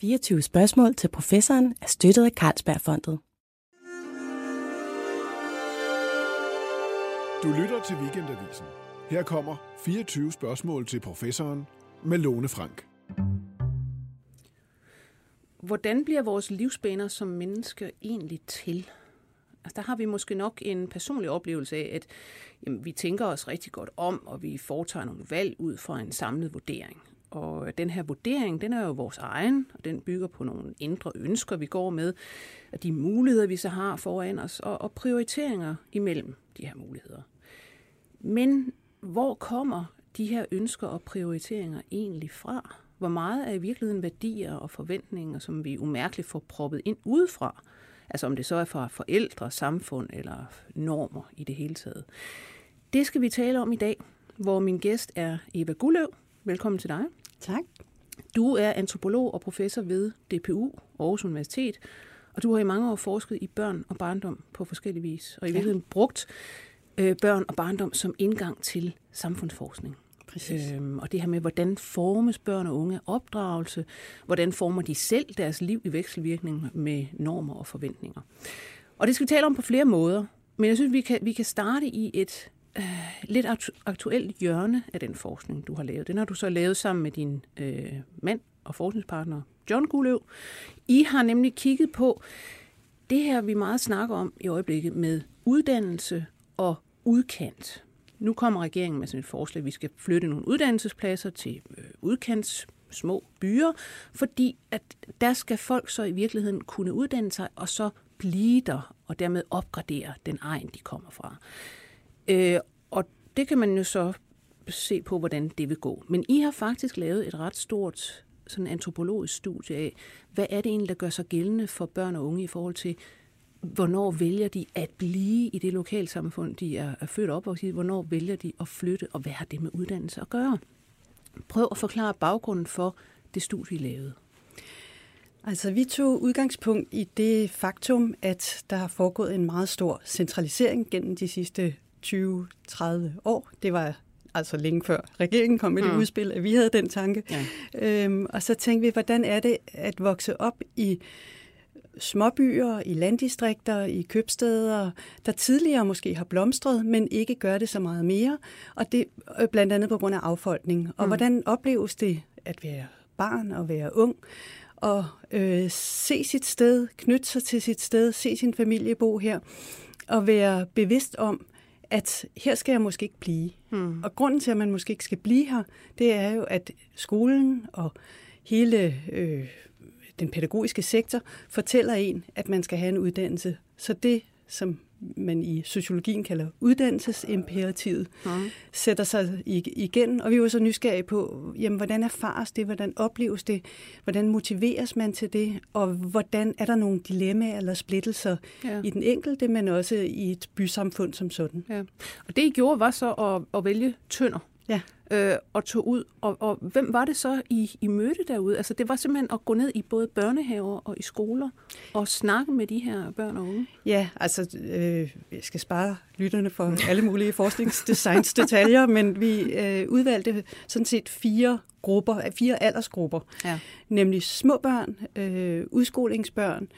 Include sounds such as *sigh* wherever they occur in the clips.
24 spørgsmål til professoren er støttet af Carlsbergfondet. Du lytter til Weekendavisen. Her kommer 24 spørgsmål til professoren med Lone Frank. Hvordan bliver vores livsbaner som mennesker egentlig til? Altså, der har vi måske nok en personlig oplevelse af, at jamen, vi tænker os rigtig godt om, og vi foretager nogle valg ud fra en samlet vurdering. Og den her vurdering, den er jo vores egen, og den bygger på nogle indre ønsker, vi går med, og de muligheder, vi så har foran os, og, og prioriteringer imellem de her muligheder. Men hvor kommer de her ønsker og prioriteringer egentlig fra? Hvor meget er i virkeligheden værdier og forventninger, som vi umærkeligt får proppet ind udefra? Altså om det så er fra forældre, samfund eller normer i det hele taget. Det skal vi tale om i dag, hvor min gæst er Eva Gulløv. Velkommen til dig. Tak. Du er antropolog og professor ved DPU, Aarhus Universitet, og du har i mange år forsket i børn og barndom på forskellige vis, og i virkeligheden brugt øh, børn og barndom som indgang til samfundsforskning. Præcis. Øhm, og det her med, hvordan formes børn og unge opdragelse, hvordan former de selv deres liv i vekselvirkning med normer og forventninger. Og det skal vi tale om på flere måder, men jeg synes, vi kan, vi kan starte i et øh, lidt aktuelt hjørne af den forskning, du har lavet. Den har du så lavet sammen med din øh, mand og forskningspartner, John Guløv. I har nemlig kigget på det her, vi meget snakker om i øjeblikket med uddannelse og udkant. Nu kommer regeringen med sådan et forslag, at vi skal flytte nogle uddannelsespladser til øh, udkants små byer, fordi at der skal folk så i virkeligheden kunne uddanne sig og så blive der og dermed opgradere den egen, de kommer fra. Øh, og det kan man jo så se på, hvordan det vil gå. Men I har faktisk lavet et ret stort sådan antropologisk studie af, hvad er det egentlig, der gør sig gældende for børn og unge i forhold til, hvornår vælger de at blive i det lokalsamfund, de er, er født op opvokset i, hvornår vælger de at flytte, og hvad har det med uddannelse at gøre? Prøv at forklare baggrunden for det studie, I lavede. Altså, vi tog udgangspunkt i det faktum, at der har foregået en meget stor centralisering gennem de sidste 20-30 år. Det var altså længe før regeringen kom med det mm. udspil, at vi havde den tanke. Ja. Øhm, og så tænkte vi, hvordan er det at vokse op i småbyer, i landdistrikter, i købsteder, der tidligere måske har blomstret, men ikke gør det så meget mere. Og det er blandt andet på grund af affolkning. Og mm. hvordan opleves det at være barn og være ung? Og øh, se sit sted, knytte sig til sit sted, se sin familie bo her, og være bevidst om, at her skal jeg måske ikke blive. Mm. Og grunden til, at man måske ikke skal blive her, det er jo, at skolen og hele øh, den pædagogiske sektor fortæller en, at man skal have en uddannelse. Så det, som man i sociologien kalder uddannelsesimperativet, mm. sætter sig igen. Og vi var så nysgerrige på, jamen, hvordan erfares det, hvordan opleves det, hvordan motiveres man til det, og hvordan er der nogle dilemmaer eller splittelser ja. i den enkelte, men også i et bysamfund som sådan. Ja. Og det I gjorde var så at, at vælge tønder. Ja øh, og tog ud. Og, og hvem var det så, I, I mødte derude? Altså, det var simpelthen at gå ned i både børnehaver og i skoler og snakke med de her børn og unge? Ja, altså, øh, jeg skal spare lytterne for alle mulige forskningsdesigns detaljer, men vi øh, udvalgte sådan set fire grupper, fire aldersgrupper, ja. nemlig små børn, øh, udskolingsbørn,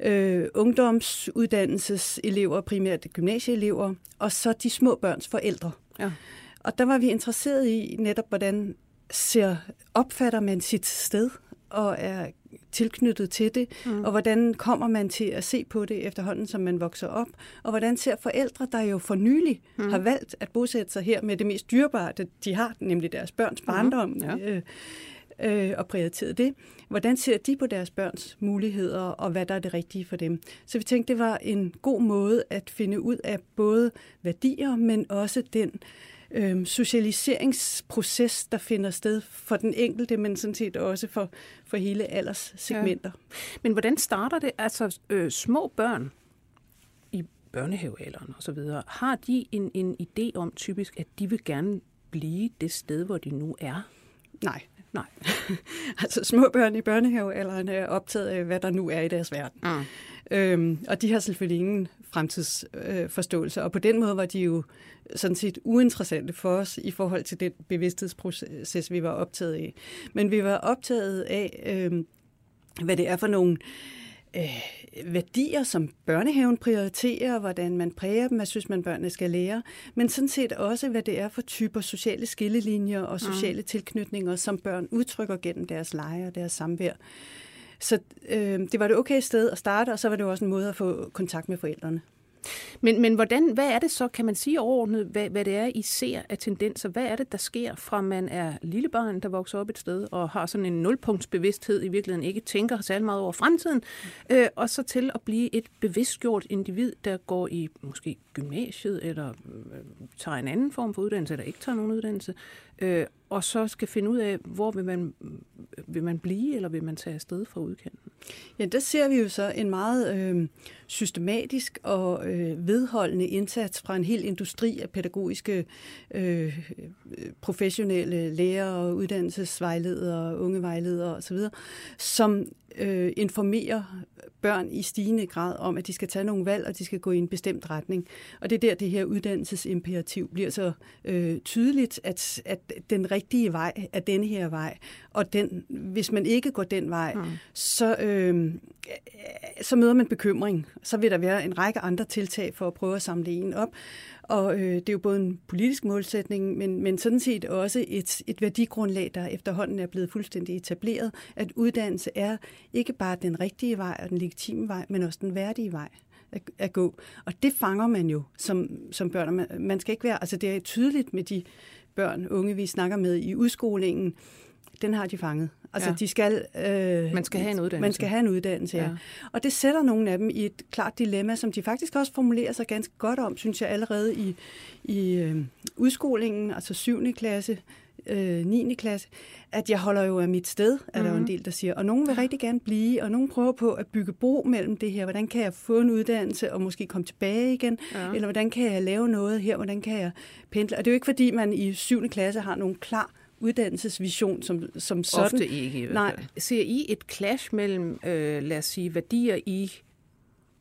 øh, ungdomsuddannelseselever, primært gymnasieelever, og så de små børns forældre. Ja. Og der var vi interesseret i netop, hvordan ser, opfatter man sit sted og er tilknyttet til det, mm. og hvordan kommer man til at se på det efterhånden, som man vokser op, og hvordan ser forældre, der jo for nylig mm. har valgt at bosætte sig her med det mest dyrbare, de har, nemlig deres børns mm-hmm. barndom, mm. ja. øh, øh, og prioriteret det. Hvordan ser de på deres børns muligheder, og hvad der er det rigtige for dem? Så vi tænkte, det var en god måde at finde ud af både værdier, men også den øh, øh, socialiseringsproces, der finder sted for den enkelte, men sådan set også for, for hele alderssegmenter. Ja. Men hvordan starter det? Altså øh, små børn i børnehavealderen og så videre, har de en, en idé om typisk, at de vil gerne blive det sted, hvor de nu er? Nej. Nej. *laughs* altså små børn i børnehavealderen er optaget af, hvad der nu er i deres verden. Mm. Øhm, og de har selvfølgelig ingen fremtidsforståelse, øh, og på den måde var de jo sådan set uinteressante for os i forhold til den bevidsthedsproces, vi var optaget af. Men vi var optaget af, øh, hvad det er for nogle øh, værdier, som børnehaven prioriterer, hvordan man præger dem, hvad synes man børnene skal lære, men sådan set også, hvad det er for typer sociale skillelinjer og sociale mm. tilknytninger, som børn udtrykker gennem deres lege og deres samvær. Så øh, det var det okay sted at starte, og så var det også en måde at få kontakt med forældrene. Men, men hvordan, hvad er det så, kan man sige overordnet, hvad, hvad det er, I ser af tendenser? Hvad er det, der sker fra man er lille barn, der vokser op et sted og har sådan en nulpunktsbevidsthed, i virkeligheden ikke tænker særlig meget over fremtiden, øh, og så til at blive et bevidstgjort individ, der går i måske gymnasiet, eller øh, tager en anden form for uddannelse, eller ikke tager nogen uddannelse, øh, og så skal finde ud af, hvor vil man, øh, vil man blive, eller vil man tage afsted fra udkanten? Ja, der ser vi jo så en meget øh, systematisk og øh, vedholdende indsats fra en hel industri af pædagogiske øh, professionelle lærere, uddannelsesvejledere, ungevejledere osv., som øh, informerer børn i stigende grad om, at de skal tage nogle valg, og de skal gå i en bestemt retning. Og det er der, det her uddannelsesimperativ bliver så øh, tydeligt, at, at den rigtige vej er denne her vej. Og den, hvis man ikke går den vej, mm. så, øh, så møder man bekymring. Så vil der være en række andre tiltag for at prøve at samle en op. Og øh, det er jo både en politisk målsætning, men, men sådan set også et, et værdigrundlag, der efterhånden er blevet fuldstændig etableret, at uddannelse er ikke bare den rigtige vej og den legitime vej, men også den værdige vej at, at gå. Og det fanger man jo som, som børn. Man, man skal ikke være, altså det er tydeligt med de børn, unge, vi snakker med i udskolingen, den har de fanget. Altså, ja. de skal... Øh, man skal have en uddannelse. Man skal have en uddannelse, ja. ja. Og det sætter nogle af dem i et klart dilemma, som de faktisk også formulerer sig ganske godt om, synes jeg, allerede i, i øh, udskolingen, altså 7. klasse, øh, 9. klasse, at jeg holder jo af mit sted, er mm-hmm. der jo en mhm. del, der siger. Og nogen vil rigtig gerne blive, og nogen prøver på at bygge bro mellem det her. Hvordan kan jeg få en uddannelse og måske komme tilbage igen? Ja. Eller hvordan kan jeg lave noget her? Hvordan kan jeg pendle? Og det er jo ikke, fordi man i 7. klasse har nogen klar uddannelsesvision som, som sådan. Ofte ikke i hvert fald. Nej. Ser I et clash mellem, øh, lad os sige, værdier i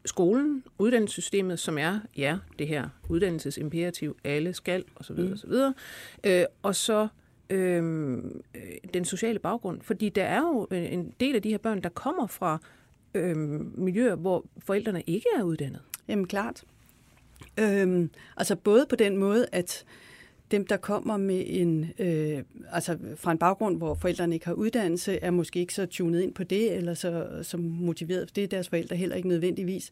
skolen, uddannelsessystemet, som er, ja, det her uddannelsesimperativ, alle skal, osv., mm. osv., øh, og så øh, den sociale baggrund. Fordi der er jo en del af de her børn, der kommer fra øh, miljøer, hvor forældrene ikke er uddannet. Jamen klart. Øhm, altså både på den måde, at dem, der kommer med en, øh, altså fra en baggrund, hvor forældrene ikke har uddannelse, er måske ikke så tunet ind på det, eller så, så motiveret. Det er deres forældre heller ikke nødvendigvis.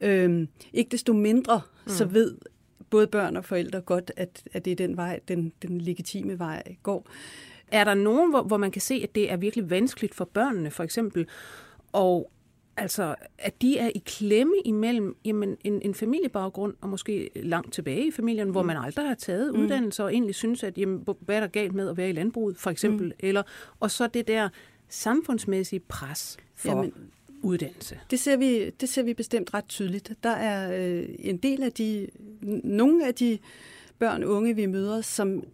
Øh, ikke desto mindre, mm. så ved både børn og forældre godt, at, at det er den vej, den, den legitime vej går. Er der nogen, hvor, hvor man kan se, at det er virkelig vanskeligt for børnene, for eksempel, og Altså, at de er i klemme imellem jamen, en, en familiebaggrund, og måske langt tilbage i familien, hvor mm. man aldrig har taget mm. uddannelse, og egentlig synes, at jamen, hvad er der galt med at være i landbruget, for eksempel, mm. eller, og så det der samfundsmæssige pres for jamen, uddannelse. Det ser, vi, det ser vi bestemt ret tydeligt. Der er øh, en del af de, nogle af de børn og unge, vi møder, som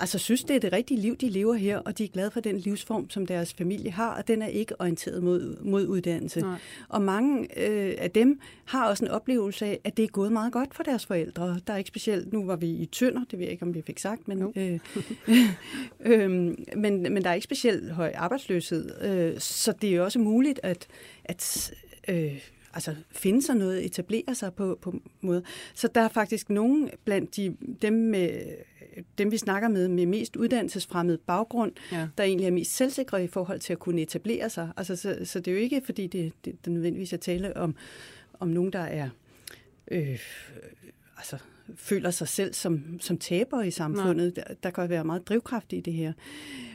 altså synes, det er det rigtige liv, de lever her, og de er glade for den livsform, som deres familie har, og den er ikke orienteret mod, mod uddannelse. Nej. Og mange øh, af dem har også en oplevelse af, at det er gået meget godt for deres forældre. Der er ikke specielt, nu var vi i Tønder, det ved jeg ikke, om vi fik sagt, men, øh, *laughs* øh, men, men der er ikke specielt høj arbejdsløshed, øh, så det er også muligt, at, at øh, altså finde sig noget, etablere sig på, på måde. Så der er faktisk nogen blandt de, dem med dem, vi snakker med, med mest uddannelsesfremmed baggrund, ja. der egentlig er mest selvsikre i forhold til at kunne etablere sig. Altså, så, så det er jo ikke, fordi det, det, det nødvendigvis er tale om, om nogen, der er øh, altså, føler sig selv som, som taber i samfundet. Der, der kan være meget drivkraft i det her.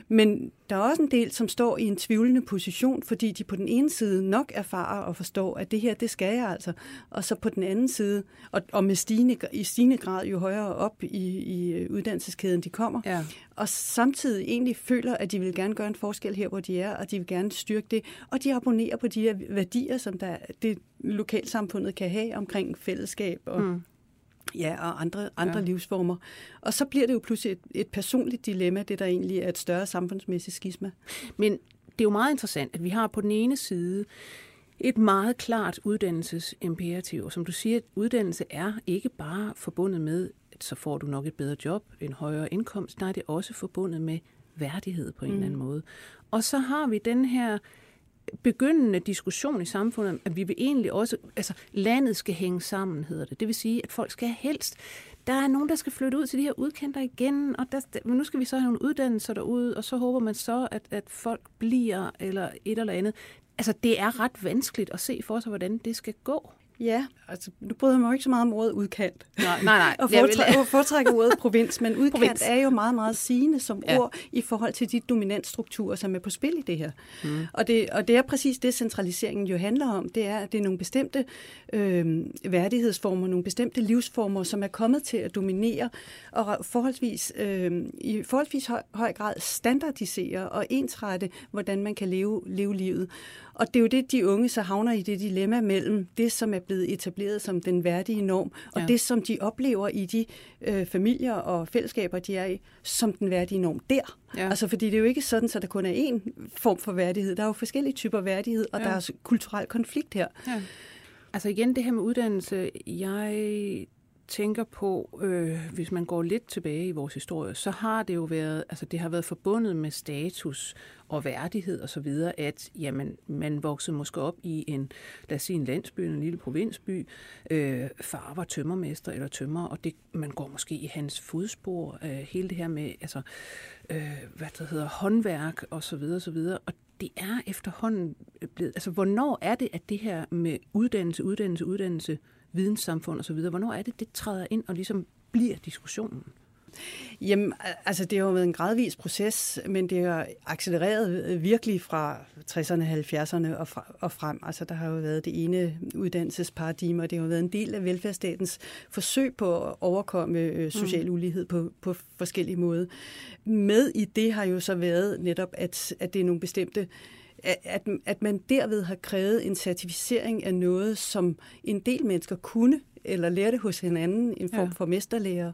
Men der er også en del, som står i en tvivlende position, fordi de på den ene side nok erfarer og forstår, at det her, det skal jeg altså. Og så på den anden side, og, og med stigende, i stigende grad jo højere op i, i uddannelseskæden de kommer, ja. og samtidig egentlig føler, at de vil gerne gøre en forskel her, hvor de er, og de vil gerne styrke det, og de abonnerer på de her værdier, som der, det lokalsamfundet kan have omkring fællesskab og mm Ja, og andre, andre ja. livsformer. Og så bliver det jo pludselig et, et personligt dilemma, det der egentlig er et større samfundsmæssigt skisma. Men det er jo meget interessant, at vi har på den ene side et meget klart uddannelsesimperativ. Som du siger, uddannelse er ikke bare forbundet med, at så får du nok et bedre job, en højere indkomst. Nej, det er også forbundet med værdighed på en mm. eller anden måde. Og så har vi den her begyndende diskussion i samfundet, at vi vil egentlig også, altså landet skal hænge sammen, hedder det. Det vil sige, at folk skal helst der er nogen, der skal flytte ud til de her udkenter igen, og der, nu skal vi så have nogle uddannelser derude, og så håber man så, at, at folk bliver, eller et eller andet. Altså, det er ret vanskeligt at se for sig, hvordan det skal gå. Ja, altså nu bryder jeg mig ikke så meget om ordet udkant. Nej, nej, nej. *laughs* og foretrækker, vil... foretrækker ordet provins, men *laughs* udkant provins. er jo meget, meget sigende som ja. ord i forhold til de dominantstrukturer, som er på spil i det her. Mm. Og, det, og det er præcis det, centraliseringen jo handler om. Det er, at det er nogle bestemte øh, værdighedsformer, nogle bestemte livsformer, som er kommet til at dominere og forholdsvis, øh, i forholdsvis høj, høj grad standardisere og ensrette, hvordan man kan leve, leve livet. Og det er jo det, de unge så havner i det dilemma mellem det, som er blevet etableret som den værdige norm, og ja. det, som de oplever i de øh, familier og fællesskaber, de er i, som den værdige norm der. Ja. Altså, fordi det er jo ikke sådan, at der kun er én form for værdighed. Der er jo forskellige typer værdighed, og ja. der er kulturel konflikt her. Ja. Altså igen, det her med uddannelse, jeg tænker på, øh, hvis man går lidt tilbage i vores historie, så har det jo været, altså det har været forbundet med status og værdighed og så videre, at jamen, man voksede måske op i en, lad os sige en landsby, en lille provinsby, øh, far var tømmermester eller tømmer, og det, man går måske i hans fodspor, øh, hele det her med, altså, øh, hvad det hedder, håndværk og så videre, og så videre, og det er efterhånden blevet, altså hvornår er det, at det her med uddannelse, uddannelse, uddannelse, videnssamfund osv., hvornår er det, det træder ind og ligesom bliver diskussionen? Jamen, altså det har jo været en gradvis proces, men det har accelereret virkelig fra 60'erne, 70'erne og, fra, og frem. Altså der har jo været det ene uddannelsesparadigme, og det har jo været en del af velfærdsstatens forsøg på at overkomme øh, social mm. ulighed på, på forskellige måder. Med i det har jo så været netop, at, at det er nogle bestemte at, at man derved har krævet en certificering af noget, som en del mennesker kunne eller lærte hos hinanden, en form ja. for mesterlærer,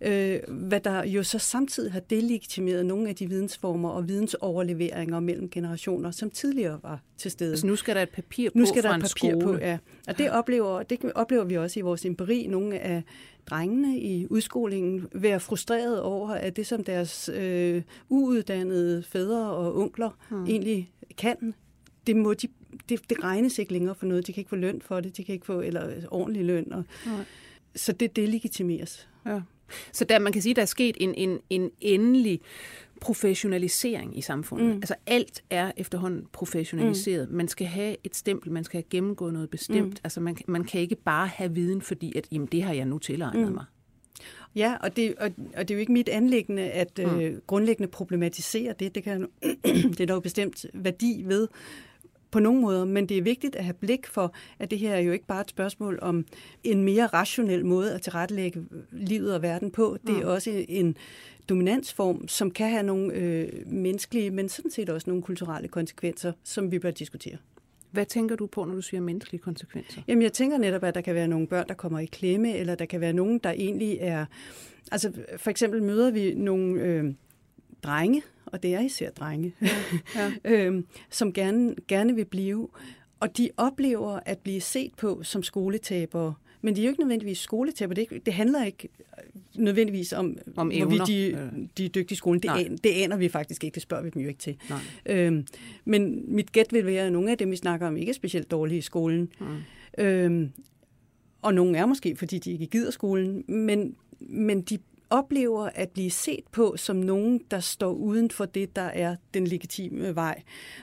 ja. øh, hvad der jo så samtidig har delegitimeret nogle af de vidensformer og vidensoverleveringer mellem generationer, som tidligere var til stede. Altså nu skal der et papir på nu skal der et papir skole. På, ja. Og det oplever, det oplever vi også i vores empiri. Nogle af drengene i udskolingen være frustreret over, at det som deres øh, uuddannede fædre og onkler hmm. egentlig kan, det må de det, det regnes ikke længere for noget. De kan ikke få løn for det, de kan ikke få eller ordentlig løn. Og, Nej. Så det delegitimeres. Ja. Så der, man kan sige, der er sket en, en, en endelig professionalisering i samfundet. Mm. Altså alt er efterhånden professionaliseret. Mm. Man skal have et stempel, man skal have gennemgået noget bestemt. Mm. Altså man, man kan ikke bare have viden, fordi at, jamen, det har jeg nu tilegnet mm. mig. Ja, og det, og, og det er jo ikke mit anlæggende at mm. øh, grundlæggende problematisere det. Det, kan, *clears throat* det er dog bestemt værdi ved på nogle måder, men det er vigtigt at have blik for, at det her er jo ikke bare et spørgsmål om en mere rationel måde at tilrettelægge livet og verden på. Det er mm. også en dominansform, som kan have nogle øh, menneskelige, men sådan set også nogle kulturelle konsekvenser, som vi bør diskutere. Hvad tænker du på, når du siger menneskelige konsekvenser? Jamen, jeg tænker netop, at der kan være nogle børn, der kommer i klemme, eller der kan være nogen, der egentlig er... Altså, for eksempel møder vi nogle øh, drenge, og det er især drenge, ja. Ja. *laughs* øhm, som gerne, gerne vil blive. Og de oplever at blive set på som skoletabere. Men de er jo ikke nødvendigvis skoletabere. Det, det handler ikke nødvendigvis om, om evner. de, de er dygtige i skolen. Det, an, det aner vi faktisk ikke. Det spørger vi dem jo ikke til. Øhm, men mit gæt vil være, at nogle af dem, vi snakker om, ikke er specielt dårlige i skolen. Mm. Øhm, og nogle er måske, fordi de ikke gider skolen. Men, men de oplever at blive set på som nogen, der står uden for det, der er den legitime vej.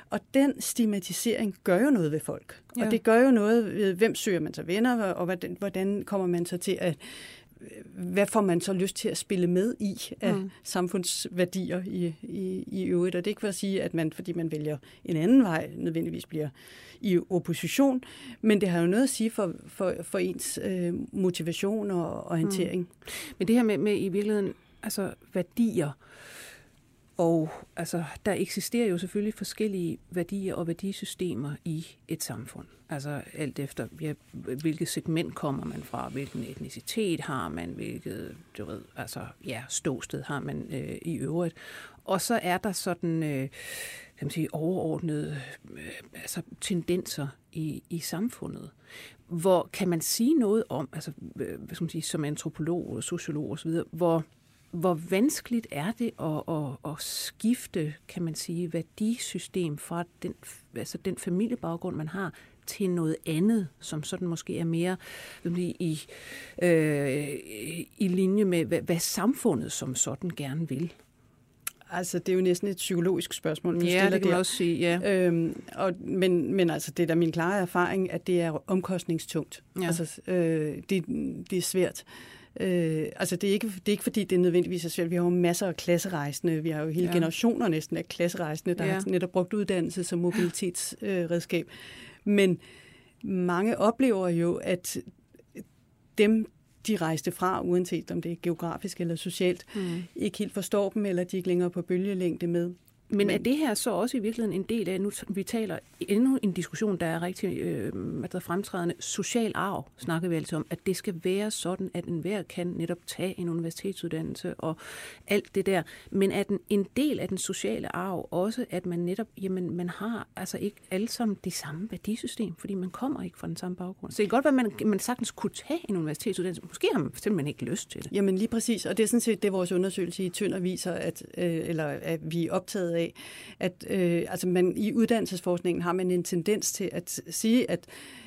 Og den stigmatisering gør jo noget ved folk. Ja. Og det gør jo noget ved, hvem søger man sig venner, og hvordan, hvordan kommer man så til at hvad får man så lyst til at spille med i af mm. samfundsværdier i, i, i øvrigt. Og det er ikke for at sige, at man, fordi man vælger en anden vej, nødvendigvis bliver i opposition, men det har jo noget at sige for, for, for ens øh, motivation og orientering. Mm. Men det her med, med i virkeligheden altså værdier, og altså, der eksisterer jo selvfølgelig forskellige værdier og værdisystemer i et samfund. Altså alt efter, ja, hvilket segment kommer man fra, hvilken etnicitet har man, hvilket du ved, altså, ja, ståsted har man øh, i øvrigt. Og så er der sådan øh, kan man sige, overordnede øh, altså, tendenser i, i samfundet. Hvor kan man sige noget om, altså, øh, hvad skal man sige, som antropolog og sociolog osv., hvor hvor vanskeligt er det at, at, at skifte, kan man sige, værdisystem fra den, altså den familiebaggrund, man har, til noget andet, som sådan måske er mere i, øh, i linje med, hvad, hvad samfundet som sådan gerne vil? Altså, det er jo næsten et psykologisk spørgsmål. Du ja, det kan man også sige, ja. Øhm, og, men, men altså, det er da min klare erfaring, at det er omkostningstungt. Ja. Altså, øh, det, det er svært. Øh, altså det er, ikke, det er ikke fordi, det er nødvendigvis er svært. Vi har jo masser af klasserejsende. Vi har jo hele ja. generationer næsten af klasserejsende, der ja. har netop brugt uddannelse som mobilitetsredskab. Øh, Men mange oplever jo, at dem, de rejste fra, uanset om det er geografisk eller socialt, mm. ikke helt forstår dem, eller de ikke længere på bølgelængde med. Men er det her så også i virkeligheden en del af, nu vi taler endnu en diskussion, der er rigtig øh, der er fremtrædende, social arv, snakker vi altid om, at det skal være sådan, at enhver kan netop tage en universitetsuddannelse og alt det der. Men er den en del af den sociale arv også, at man netop, jamen man har altså ikke alle sammen det samme værdisystem, fordi man kommer ikke fra den samme baggrund. Så det kan godt være, at man, man sagtens kunne tage en universitetsuddannelse. Måske har man simpelthen ikke lyst til det. Jamen lige præcis, og det er sådan set det, vores undersøgelse i Tønder viser, at, øh, eller at vi er optaget af, at øh, altså man, i uddannelsesforskningen har man en tendens til at sige, at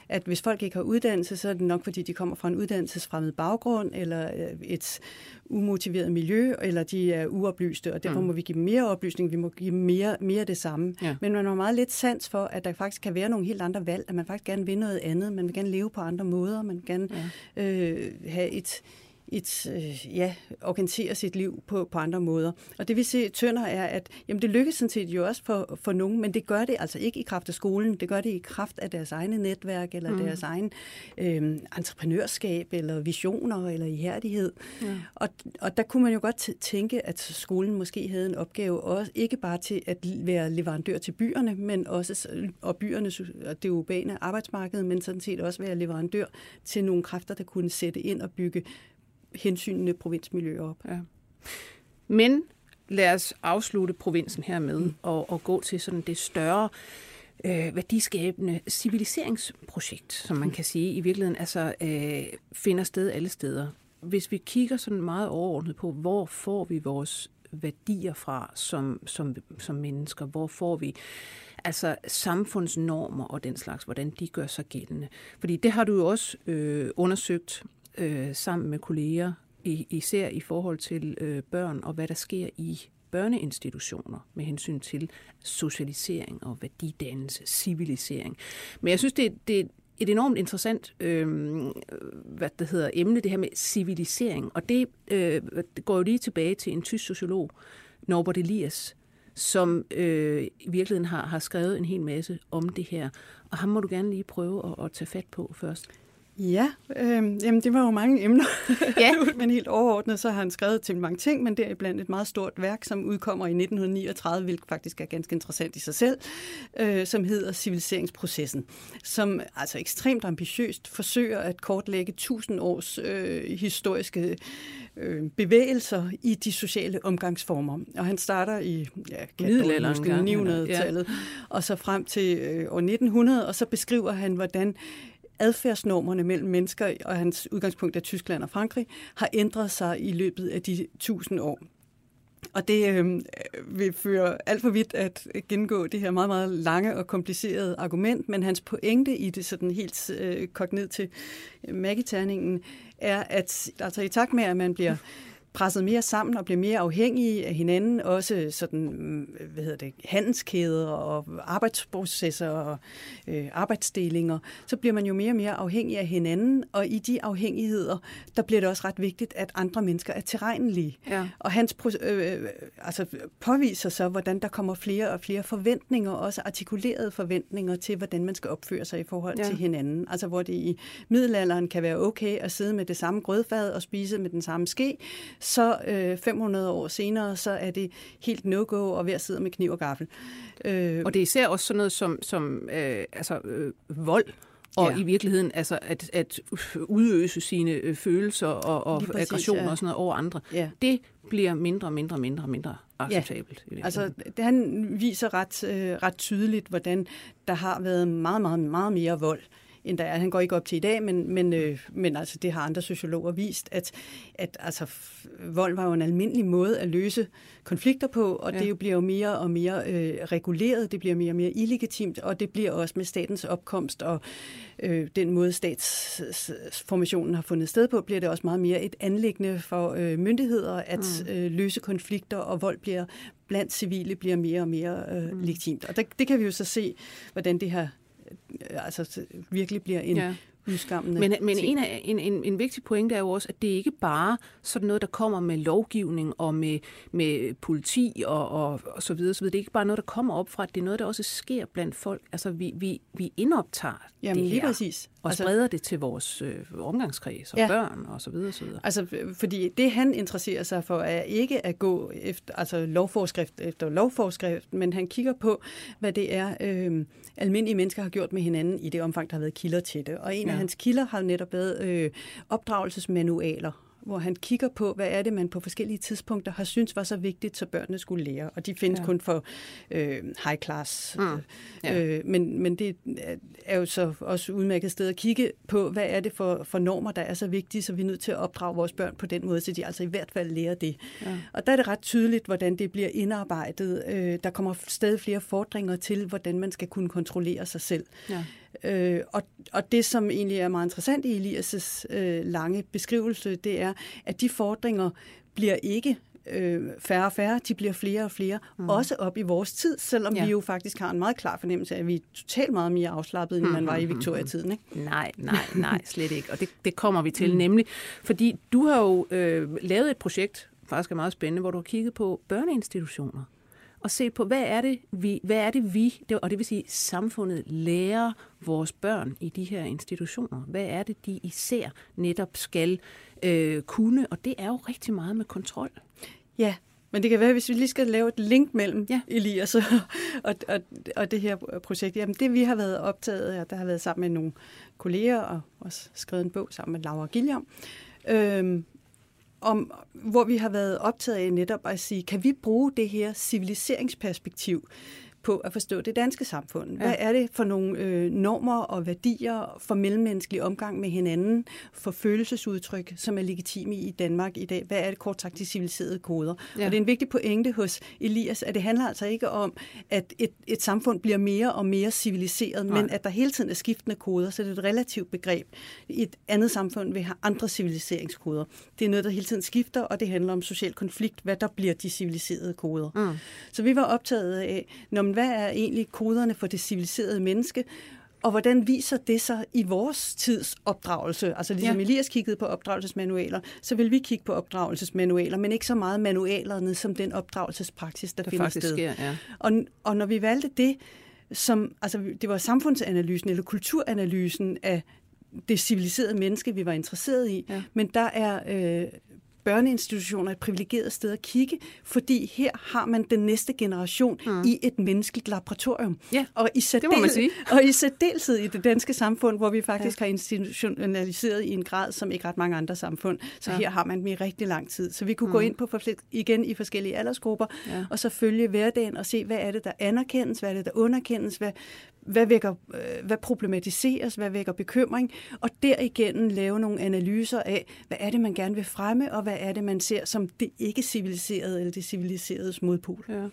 at hvis folk ikke har uddannelse, så er det nok, fordi de kommer fra en uddannelsesfremmed baggrund, eller øh, et umotiveret miljø, eller de er uoplyste, og derfor mm. må vi give dem mere oplysning, vi må give dem mere, mere det samme. Ja. Men man har meget lidt sans for, at der faktisk kan være nogle helt andre valg, at man faktisk gerne vil noget andet, man vil gerne leve på andre måder, man vil gerne ja. øh, have et et, øh, ja, organisere sit liv på, på andre måder. Og det vi ser Tønder er, at jamen, det lykkes sådan set jo også for, for nogen, men det gør det altså ikke i kraft af skolen, det gør det i kraft af deres egne netværk, eller mm. deres egen øh, entreprenørskab, eller visioner, eller ihærdighed. Ja. Og, og der kunne man jo godt tænke, at skolen måske havde en opgave, også ikke bare til at være leverandør til byerne, men også, og byerne, det urbane arbejdsmarked, men sådan set også være leverandør til nogle kræfter, der kunne sætte ind og bygge hensynende provinsmiljøer op. Ja. Men lad os afslutte provinsen her med mm. og, og gå til sådan det større øh, værdiskabende civiliseringsprojekt, som man kan sige i virkeligheden altså øh, finder sted alle steder. Hvis vi kigger sådan meget overordnet på, hvor får vi vores værdier fra som, som, som mennesker? Hvor får vi altså samfundsnormer og den slags, hvordan de gør sig gældende? Fordi det har du jo også øh, undersøgt øh, sammen med kolleger, især i forhold til øh, børn og hvad der sker i børneinstitutioner med hensyn til socialisering og værdidannelse, civilisering. Men jeg synes, det, det er et enormt interessant øh, hvad det hedder, emne, det her med civilisering. Og det, øh, det går jo lige tilbage til en tysk sociolog, Norbert Elias, som øh, i virkeligheden har, har skrevet en hel masse om det her. Og ham må du gerne lige prøve at, at tage fat på først. Ja, øh, jamen det var jo mange emner. Ja. *laughs* men helt overordnet, så har han skrevet til mange ting, men det er blandt et meget stort værk, som udkommer i 1939, hvilket faktisk er ganske interessant i sig selv, øh, som hedder Civiliseringsprocessen, som altså ekstremt ambitiøst forsøger at kortlægge tusind års øh, historiske øh, bevægelser i de sociale omgangsformer. Og han starter i ja, middelalderen, 900-tallet, ja. og så frem til øh, år 1900, og så beskriver han, hvordan adfærdsnormerne mellem mennesker, og hans udgangspunkt er Tyskland og Frankrig, har ændret sig i løbet af de tusind år. Og det øh, vil føre alt for vidt at gennemgå det her meget, meget lange og komplicerede argument, men hans pointe i det sådan helt øh, kogt ned til magiterningen er, at altså i takt med, at man bliver presset mere sammen og bliver mere afhængige af hinanden, også sådan, mm, hvad hedder det, handelskæder og arbejdsprocesser og øh, arbejdsdelinger, så bliver man jo mere og mere afhængig af hinanden, og i de afhængigheder, der bliver det også ret vigtigt, at andre mennesker er tilregnelige. Ja. Og hans øh, altså, påviser så, hvordan der kommer flere og flere forventninger, også artikulerede forventninger til, hvordan man skal opføre sig i forhold ja. til hinanden. Altså hvor det i middelalderen kan være okay at sidde med det samme grødfad og spise med den samme ske, så øh, 500 år senere, så er det helt no-go at være sidde med kniv og gaffel. Øh, og det er især også sådan noget som, som øh, altså, øh, vold, og ja. i virkeligheden altså at, at udøse sine øh, følelser og, og præcis, aggressioner ja. og sådan noget over andre, ja. det bliver mindre mindre mindre mindre acceptabelt. Ja. Altså, det, han viser ret, øh, ret tydeligt, hvordan der har været meget, meget, meget mere vold end der er. Han går ikke op til i dag, men, men, øh, men altså, det har andre sociologer vist, at, at altså, vold var jo en almindelig måde at løse konflikter på, og ja. det jo bliver jo mere og mere øh, reguleret, det bliver mere og mere illegitimt, og det bliver også med statens opkomst og øh, den måde statsformationen har fundet sted på, bliver det også meget mere et anlæggende for øh, myndigheder at mm. øh, løse konflikter, og vold bliver blandt civile bliver mere og mere øh, mm. legitimt. Og der, det kan vi jo så se, hvordan det her øh, Øh, altså, virkelig bliver en, ja udskammende Men, men en, af, en, en, en vigtig pointe er jo også, at det ikke bare sådan noget, der kommer med lovgivning og med, med politi og, og, og så videre, så videre. Det er ikke bare noget, der kommer op fra, det er noget, der også sker blandt folk. Altså, vi, vi, vi indoptager Jamen, det her. lige præcis. Og altså, spreder det til vores øh, omgangskreds og ja. børn og så videre, så videre. Altså, fordi det han interesserer sig for, er ikke at gå efter altså lovforskrift efter lovforskrift, men han kigger på, hvad det er, øh, almindelige mennesker har gjort med hinanden i det omfang, der har været kilder til det. Og en ja. Af hans kilder har netop været øh, opdragelsesmanualer hvor han kigger på, hvad er det, man på forskellige tidspunkter har synes var så vigtigt, så børnene skulle lære. Og de findes ja. kun for øh, high class. Mm. Ja. Øh, men, men det er jo så også udmærket sted at kigge på, hvad er det for, for normer, der er så vigtige, så vi er nødt til at opdrage vores børn på den måde, så de altså i hvert fald lærer det. Ja. Og der er det ret tydeligt, hvordan det bliver indarbejdet. Øh, der kommer stadig flere fordringer til, hvordan man skal kunne kontrollere sig selv. Ja. Øh, og, og det, som egentlig er meget interessant i Elias' øh, lange beskrivelse, det er, at de fordringer bliver ikke øh, færre og færre, de bliver flere og flere, mm. også op i vores tid, selvom ja. vi jo faktisk har en meget klar fornemmelse af, at vi er totalt meget mere afslappet, end man var i mm-hmm. Victoria-tiden. Ikke? Nej, nej, nej, *laughs* slet ikke. Og det, det kommer vi til, mm. nemlig fordi du har jo øh, lavet et projekt, faktisk er meget spændende, hvor du har kigget på børneinstitutioner og se på, hvad er det, vi, hvad er det vi, og det vil sige samfundet, lærer vores børn i de her institutioner? Hvad er det, de især netop skal øh, kunne? Og det er jo rigtig meget med kontrol. Ja, men det kan være, hvis vi lige skal lave et link mellem ja. Elias og, og, og, og det her projekt. Jamen det vi har været optaget af, der har været sammen med nogle kolleger og også skrevet en bog sammen med Laura Gilliam, øhm, om, hvor vi har været optaget af netop at sige, kan vi bruge det her civiliseringsperspektiv? På at forstå det danske samfund. Hvad er det for nogle øh, normer og værdier for mellemmenneskelig omgang med hinanden, for følelsesudtryk, som er legitime i Danmark i dag? Hvad er det kort sagt de civiliserede koder? Ja. Og det er en vigtig pointe hos Elias, at det handler altså ikke om, at et, et samfund bliver mere og mere civiliseret, Nej. men at der hele tiden er skiftende koder, så det er et relativt begreb. Et andet samfund vil have andre civiliseringskoder. Det er noget, der hele tiden skifter, og det handler om social konflikt, hvad der bliver de civiliserede koder. Mm. Så vi var optaget af, når man, hvad er egentlig koderne for det civiliserede menneske, og hvordan viser det sig i vores tids opdragelse? Altså ligesom ja. Elias kiggede på opdragelsesmanualer, så vil vi kigge på opdragelsesmanualer, men ikke så meget manualerne som den opdragelsespraksis, der, der finder sted. Sker, ja. og, og når vi valgte det, som, altså det var samfundsanalysen eller kulturanalysen af det civiliserede menneske, vi var interesseret i, ja. men der er øh, børneinstitutioner et privilegeret sted at kigge, fordi her har man den næste generation mm. i et menneskeligt laboratorium. Ja, og i det må man sige. Og i særdeleshed i det danske samfund, hvor vi faktisk ja. har institutionaliseret i en grad, som ikke ret mange andre samfund. Så ja. her har man dem i rigtig lang tid. Så vi kunne mm. gå ind på igen i forskellige aldersgrupper, ja. og så følge hverdagen og se, hvad er det, der anerkendes, hvad er det, der underkendes, hvad, hvad, vækker, øh, hvad problematiseres, hvad vækker bekymring, og derigennem lave nogle analyser af, hvad er det, man gerne vil fremme, og hvad er det, man ser som det ikke civiliserede eller det civiliseredes modpol. Ja.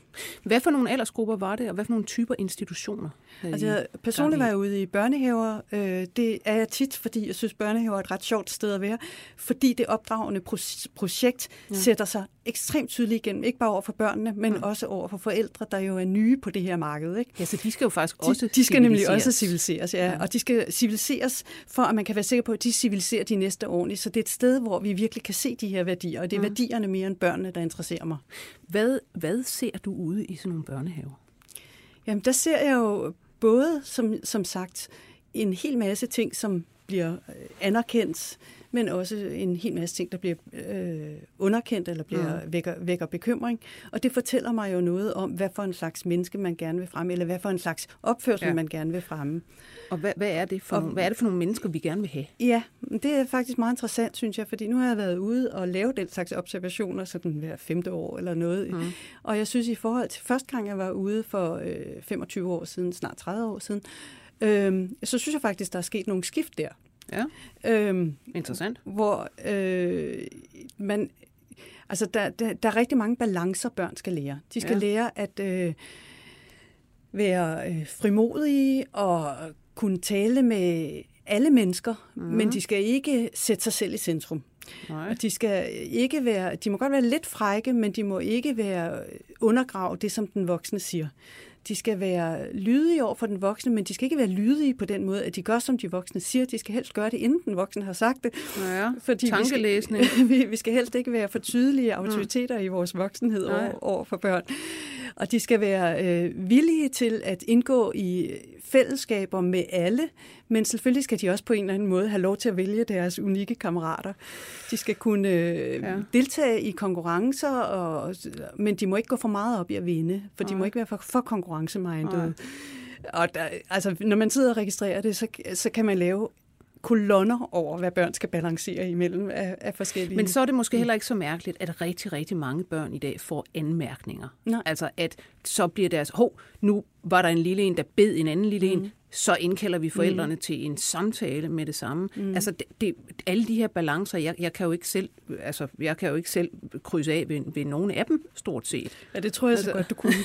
Hvad for nogle aldersgrupper var det, og hvad for nogle typer institutioner? Altså, personligt var jeg ude i børnehaver. Øh, det er jeg tit, fordi jeg synes, børnehaver er et ret sjovt sted at være, fordi det opdragende projekt ja. sætter sig ekstremt tydeligt igennem, ikke bare over for børnene, men ja. også over for forældre, der jo er nye på det her marked. Ikke? Ja, så de skal jo faktisk de, også De skal nemlig også civiliseres, ja. ja. Og de skal civiliseres, for at man kan være sikker på, at de civiliserer de næste ordentligt. Så det er et sted, hvor vi virkelig kan se de her værdier, og det er mm. værdierne mere end børnene, der interesserer mig. Hvad, hvad ser du ude i sådan nogle børnehaver? Jamen, der ser jeg jo både, som, som sagt, en hel masse ting, som bliver øh, anerkendt, men også en hel masse ting, der bliver øh, underkendt eller bliver, mm. vækker, vækker bekymring. Og det fortæller mig jo noget om, hvad for en slags menneske man gerne vil fremme, eller hvad for en slags opførsel ja. man gerne vil fremme. Og hvad, hvad, er det for, og, nogle, hvad er det for nogle mennesker, vi gerne vil have? Ja, det er faktisk meget interessant, synes jeg, fordi nu har jeg været ude og lave den slags observationer sådan hver femte år eller noget. Mm. Og jeg synes, i forhold til første gang, jeg var ude for øh, 25 år siden, snart 30 år siden, øhm, så synes jeg faktisk, der er sket nogle skift der. Ja, Øhm, interessant. hvor øh, man, altså der, der, der er rigtig mange balancer, børn skal lære. De skal Ja. lære at øh, være øh, frimodige og kunne tale med alle mennesker, mm. men de skal ikke sætte sig selv i centrum. Nej. Og de skal ikke være, de må godt være lidt frække, men de må ikke være undergrave det, som den voksne siger. De skal være lydige over for den voksne, men de skal ikke være lydige på den måde, at de gør, som de voksne siger. De skal helst gøre det, inden den voksne har sagt det. Ja, Fordi tankelæsning. Vi skal, *laughs* vi, vi skal helst ikke være for tydelige autoriteter mm. i vores voksenhed Nej. over, over for børn. Og de skal være øh, villige til at indgå i fællesskaber med alle, men selvfølgelig skal de også på en eller anden måde have lov til at vælge deres unikke kammerater. De skal kunne øh, Ja. deltage i konkurrencer, og, men de må ikke gå for meget op i at vinde, for de Nej. må ikke være for, for konkurrencemindet. Nej. Og der, altså, når man sidder og registrerer det, så, så kan man lave kolonner over, hvad børn skal balancere imellem af, af forskellige... Men så er det måske heller ikke så mærkeligt, at rigtig, rigtig mange børn i dag får anmærkninger. Nej. Altså, at så bliver deres, hov, nu var der en lille en, der bed en anden lille Mm. en, så indkalder vi forældrene mm. til en samtale med det samme. Mm. Altså, det, det, alle de her balancer, jeg, jeg kan jo ikke selv, altså, jeg kan jo ikke selv krydse af ved, ved nogen af dem, stort set. Ja, det tror jeg så Altså- godt, du kunne. *laughs*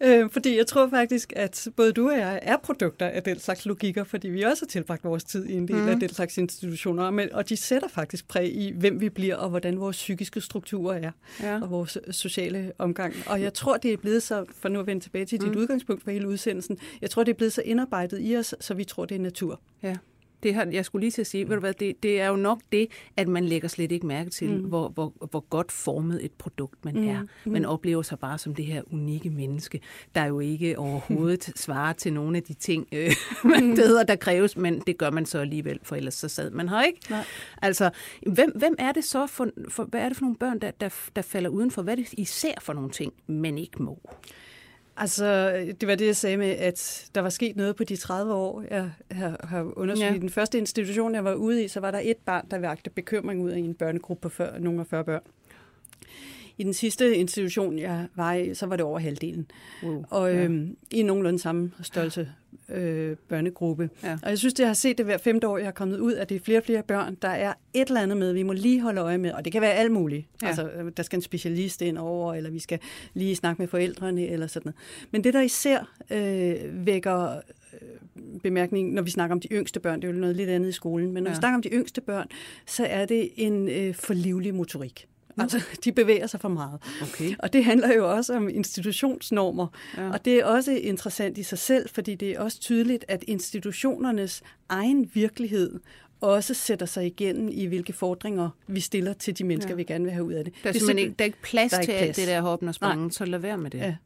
*laughs* øh, fordi jeg tror faktisk, at både du og jeg er produkter af den slags logikker, fordi vi også har tilbragt vores tid i en del mm. af den slags institutioner, men, og de sætter faktisk præg i, hvem vi bliver, og hvordan vores psykiske strukturer er, Ja. og vores sociale omgang. Og jeg tror, det er blevet så, for nu at vende tilbage til dit Mm. udgangspunkt for hele udsendelsen, jeg tror, det er blevet så indarbejdet i os, så vi tror, det er natur. Ja. Det har, jeg skulle lige til at sige, ved du hvad, det, det er jo nok det, at man lægger slet ikke mærke til, mm. hvor, hvor, hvor godt formet et produkt man mm. er. Man oplever sig bare som det her unikke menneske, der jo ikke overhovedet *laughs* svarer til nogle af de ting, øh, *laughs* man ved, der kræves, men det gør man så alligevel, for ellers så sad man her ikke. Nej. Altså, hvem, hvem er det så for, for, hvad er det for nogle børn, der, der, der falder udenfor? Hvad er det især for nogle ting, man ikke må? Altså, det var det, jeg sagde med, at der var sket noget på de 30 år, jeg har, har undersøgt. Ja. I den første institution, jeg var ude i, så var der et barn, der vagte bekymring ud af en børnegruppe på før, nogle af 40 børn. I den sidste institution, jeg var i, så var det over halvdelen. Wow. Og Ja. øhm, i nogenlunde samme størrelse øh, børnegruppe. Ja. Og jeg synes, det har set det hver femte år, jeg har kommet ud, at det er flere og flere børn, der er et eller andet med, vi må lige holde øje med. Og det kan være alt muligt. Ja. Altså, øh, der skal en specialist ind over, eller vi skal lige snakke med forældrene, eller sådan noget. Men det, der især øh, vækker øh, bemærkning, når vi snakker om de yngste børn, det er jo noget lidt andet i skolen, men når Ja. vi snakker om de yngste børn, så er det en øh, for livlig motorik. Altså, de bevæger sig for meget. Okay. Og det handler jo også om institutionsnormer. Ja. Og det er også interessant i sig selv, fordi det er også tydeligt, at institutionernes egen virkelighed også sætter sig igennem i, hvilke fordringer vi stiller til de mennesker, Ja. vi gerne vil have ud af det. Der er, det simpelthen ikke, der er ikke plads der er til ikke alt plads. det der hoppen og springen, så lad være med det. Ja.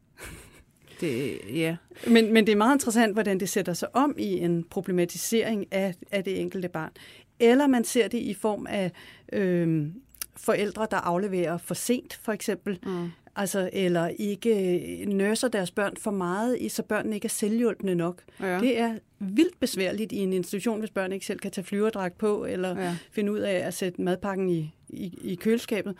*laughs* det ja. Men, men det er meget interessant, hvordan det sætter sig om i en problematisering af, af det enkelte barn. Eller man ser det i form af øh, forældre, der afleverer for sent, for eksempel. Mm. Altså, eller ikke nørser deres børn for meget, så børnene ikke er selvhjulpende nok. Ja. Det er vildt besværligt i en institution, hvis børn ikke selv kan tage flyverdragt på, eller ja. finde ud af at sætte madpakken i, i, i køleskabet.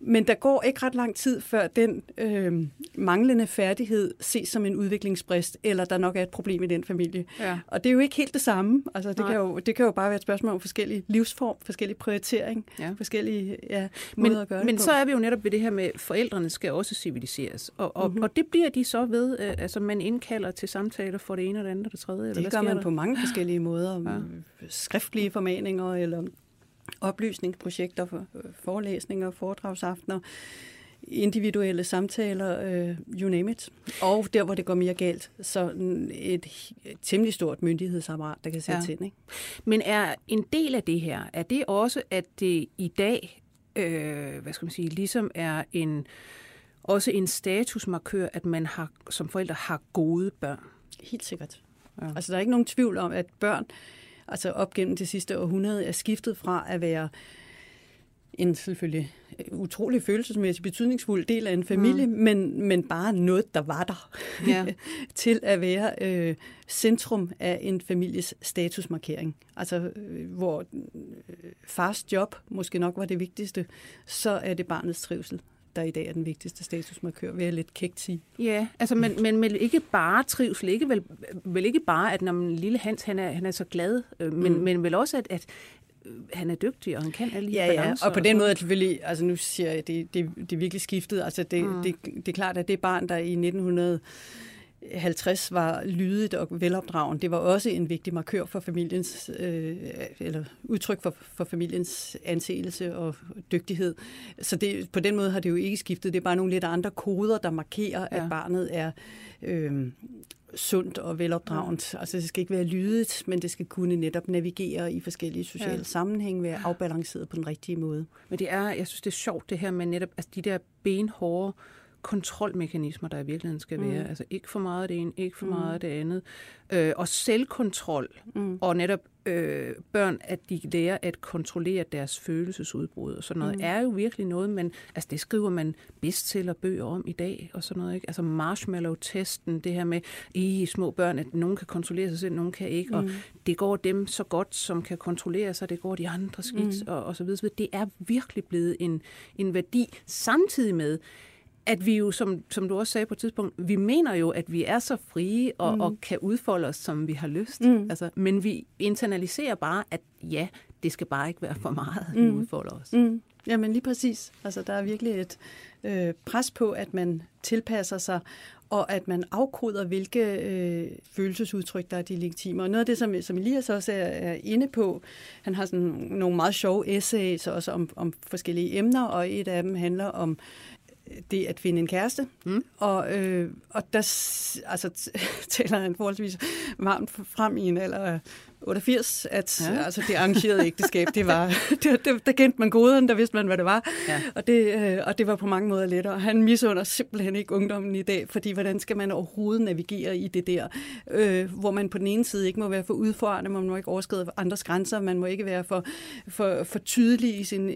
Men der går ikke ret lang tid, før den øh, manglende færdighed ses som en udviklingsbrist, eller der nok er et problem i den familie. Ja. Og det er jo ikke helt det samme. Altså, det, Nej. kan jo, det kan jo bare være et spørgsmål om forskellige livsform, forskellige prioritering, Ja. forskellige ja, Men, måder at gøre det men så er vi jo netop ved det her med, at forældrene skal også civiliseres. Og, og, Mhm. mm-hmm. og det bliver de så ved, øh, altså man indkalder til samtaler for det ene og det andet og det tredje. eller Det hvad gør man der? på mange forskellige måder. Ja. Skriftlige formaninger, eller oplysningsprojekter, for- forelæsninger, foredragsaftener, individuelle samtaler, øh, you name it. Og der, hvor det går mere galt, så et, et temmelig stort myndighedsapparat, der kan sætte Ja. ind. Ikke? Men er en del af det her, er det også, at det i dag, øh, hvad skal man sige, ligesom er en, også en statusmarkør, at man har, som forældre har gode børn? Helt sikkert. Ja. Altså, der er ikke nogen tvivl om, at børn altså op gennem det sidste århundrede er skiftet fra at være en selvfølgelig utrolig følelsesmæssig betydningsfuld del af en familie, mm. men, men bare noget, der var der, Ja. *laughs* til at være øh, centrum af en families statusmarkering. Altså, øh, hvor øh, fars job måske nok var det vigtigste, så er det barnets trivsel, der i dag er den vigtigste statusmarkør, vil jeg lidt kægt sige. Ja, altså, men, men, men ikke bare trivsel, ikke vel, vel ikke bare, at når man lille Hans, han er, han er så glad, øh, men, mm. men vel også, at, at øh, han er dygtig, og han kan alle de ja, ja, og på den måde det selvfølgelig, altså nu siger jeg, det, det, det er virkelig skiftet, altså det, mm. det, det er klart, at det barn, der i 1900 50 var lydigt og velopdragen. Det var også en vigtig markør for familiens, øh, eller udtryk for, for familiens anseelse og dygtighed. Så det, på den måde har det jo ikke skiftet. Det er bare nogle lidt andre koder, der markerer, ja. at barnet er øh, sundt og velopdragent. Ja. Altså det skal ikke være lydigt, men det skal kunne netop navigere i forskellige sociale ja. sammenhænge, være afbalanceret på den rigtige måde. Men det er, jeg synes, det er sjovt det her med netop altså de der benhårde kontrolmekanismer, der i virkeligheden skal være. Mm. Altså ikke for meget af det ene, ikke for mm. meget af det andet. Øh, og selvkontrol. Mm. Og netop øh, børn, at de lærer at kontrollere deres følelsesudbrud og sådan noget, mm. er jo virkelig noget, men altså det skriver man bestseller bøger om i dag og sådan noget. Ikke? Altså marshmallow-testen, det her med i små børn, at nogen kan kontrollere sig selv, nogen kan ikke, mm. og det går dem så godt, som kan kontrollere sig, det går de andre skidt mm. og, og så videre. Det er virkelig blevet en, en værdi, samtidig med, at vi jo, som, som du også sagde på et tidspunkt, vi mener jo, at vi er så frie og, mm. og kan udfolde os, som vi har lyst. Mm. Altså, men vi internaliserer bare, at ja, det skal bare ikke være for meget, at vi mm. udfolder os. Mm. Jamen lige præcis. Altså, der er virkelig et øh, pres på, at man tilpasser sig, og at man afkoder, hvilke øh, følelsesudtryk, der er de legitime. Og noget af det, som, som Elias også er, er inde på, han har sådan nogle meget sjove essays også om, om forskellige emner, og et af dem handler om det at finde en kæreste. Mm. Og, øh, og der altså, *laughs* taler han forholdsvis varmt frem i en alder 88, at ja. altså, det arrangerede ægteskab, det var, *laughs* det, det, der kendte man goden, der vidste man, hvad det var. Ja. Og, det, øh, og det var på mange måder lettere. Han misunder simpelthen ikke ungdommen i dag, fordi hvordan skal man overhovedet navigere i det der, øh, hvor man på den ene side ikke må være for udfarende, man må ikke overskride andres grænser, man må ikke være for, for, for tydelig i sin,